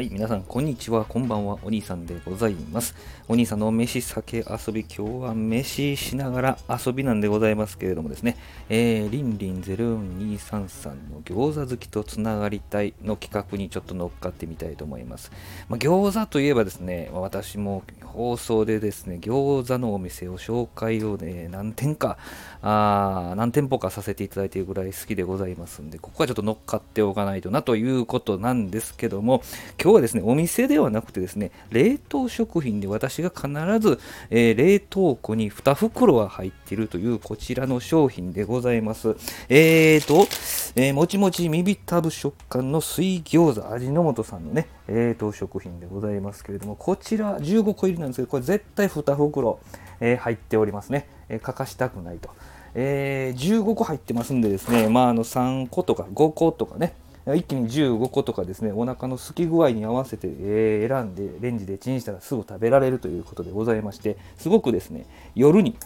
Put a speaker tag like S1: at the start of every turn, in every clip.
S1: はい、皆さん、こんにちは、こんばんは、お兄さんでございます。お兄さんの飯、酒、遊び、今日は飯しながら遊びなんでございますけれどもですね、えー、リンリン04233の餃子好きとつながりたいの企画にちょっと乗っかってみたいと思います。まあ、餃子といえばですね、私も放送でですね、餃子のお店を紹介をね、何店か、あ何店舗かさせていただいているぐらい好きでございますんで、ここはちょっと乗っかっておかないとなということなんですけども、今日はですね、お店ではなくてですね、冷凍食品で私が必ず、えー冷凍庫に2袋は入っているというこちらの商品でございます。えーと、えーもちもちみびたぶ食感の水餃子、味の素さんのね、冷凍食品でございますけれども、こちら15個入りなんですけど、これ絶対2袋、えー入っておりますね。えー欠かしたくないと。えー15個入ってますんでですね、まあ、あの3個とか5個とかね、一気に15個とかですね、お腹の空き具合に合わせて、え選んでレンジでチンしたらすぐ食べられるということでございまして、すごくですね、夜に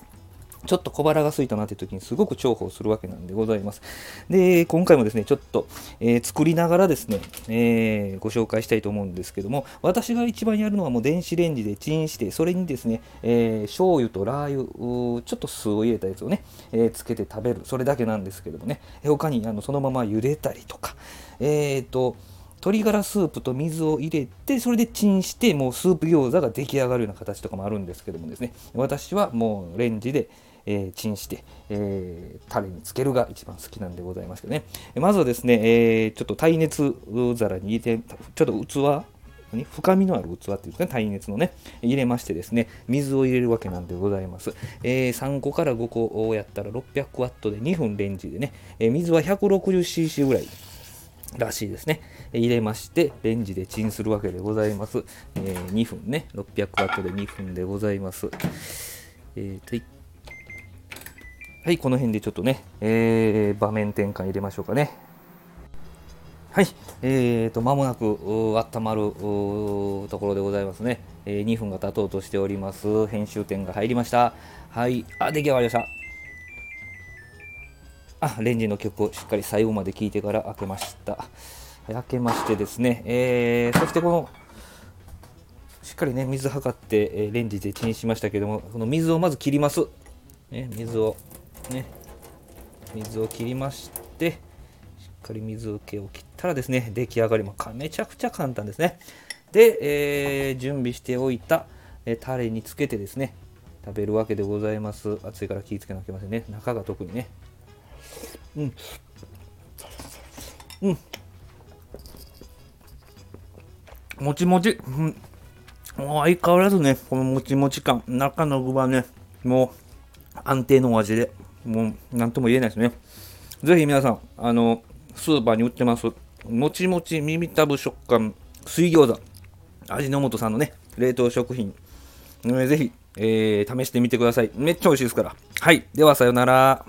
S1: ちょっと小腹が空いたなという時にすごく重宝するわけなんでございます。で、今回もですね、ちょっと、えー作りながらですね、えーご紹介したいと思うんですけども、私が一番やるのはもう電子レンジでチンして、それにですね、えー醤油とラー油、ちょっと酢を入れたやつをね、えーつけて食べる、それだけなんですけどもね、他にあのそのまま茹でたりとか、えーと、鶏ガラスープと水を入れてそれでチンしてもうスープ餃子が出来上がるような形とかもあるんですけどもですね。私はもうレンジで、えーチンして、えータレにつけるが一番好きなんでございますけどねまずはですね、えーちょっと耐熱皿に入れてちょっと器何深みのある器っていうんですかね耐熱のね入れましてですね水を入れるわけなんでございます、えー3個から5個をやったら600ワットで2分レンジでね、えー水は 160cc ぐらいらしいですね。入れまして、レンジでチンするわけでございます。えー2分ね、600ワットで2分でございます。えーといはい、この辺でちょっとね、えー場面転換入れましょうかね。はい、えーと、間もなく温まるところでございますね。えー2分が経とうとしております。編集点が入りました。はい、あ、出来上がりました。あレンジの曲をしっかり最後まで聞いてから開けました。開けましてですね、えーそしてこのしっかりね水測って、えレンジでチンしましたけどもこの水をまず切ります、ね、水をね水を切りましてしっかり水気を切ったらですね出来上がりもめちゃくちゃ簡単ですね。で、えー準備しておいた、えタレにつけてですね食べるわけでございます。熱いから気ぃつけなきゃいけませんね。中が特にね。うん。うん。もちもち、うん、もう相変わらずね、このもちもち感、中の具はね、もう安定の味で、もうなんとも言えないですね。ぜひ皆さん、あの、スーパーに売ってます、もちもち耳たぶ食感、水餃子、味の素さんのね、冷凍食品、えーぜひ、えー試してみてください。めっちゃ美味しいですから。はい。では、さようなら。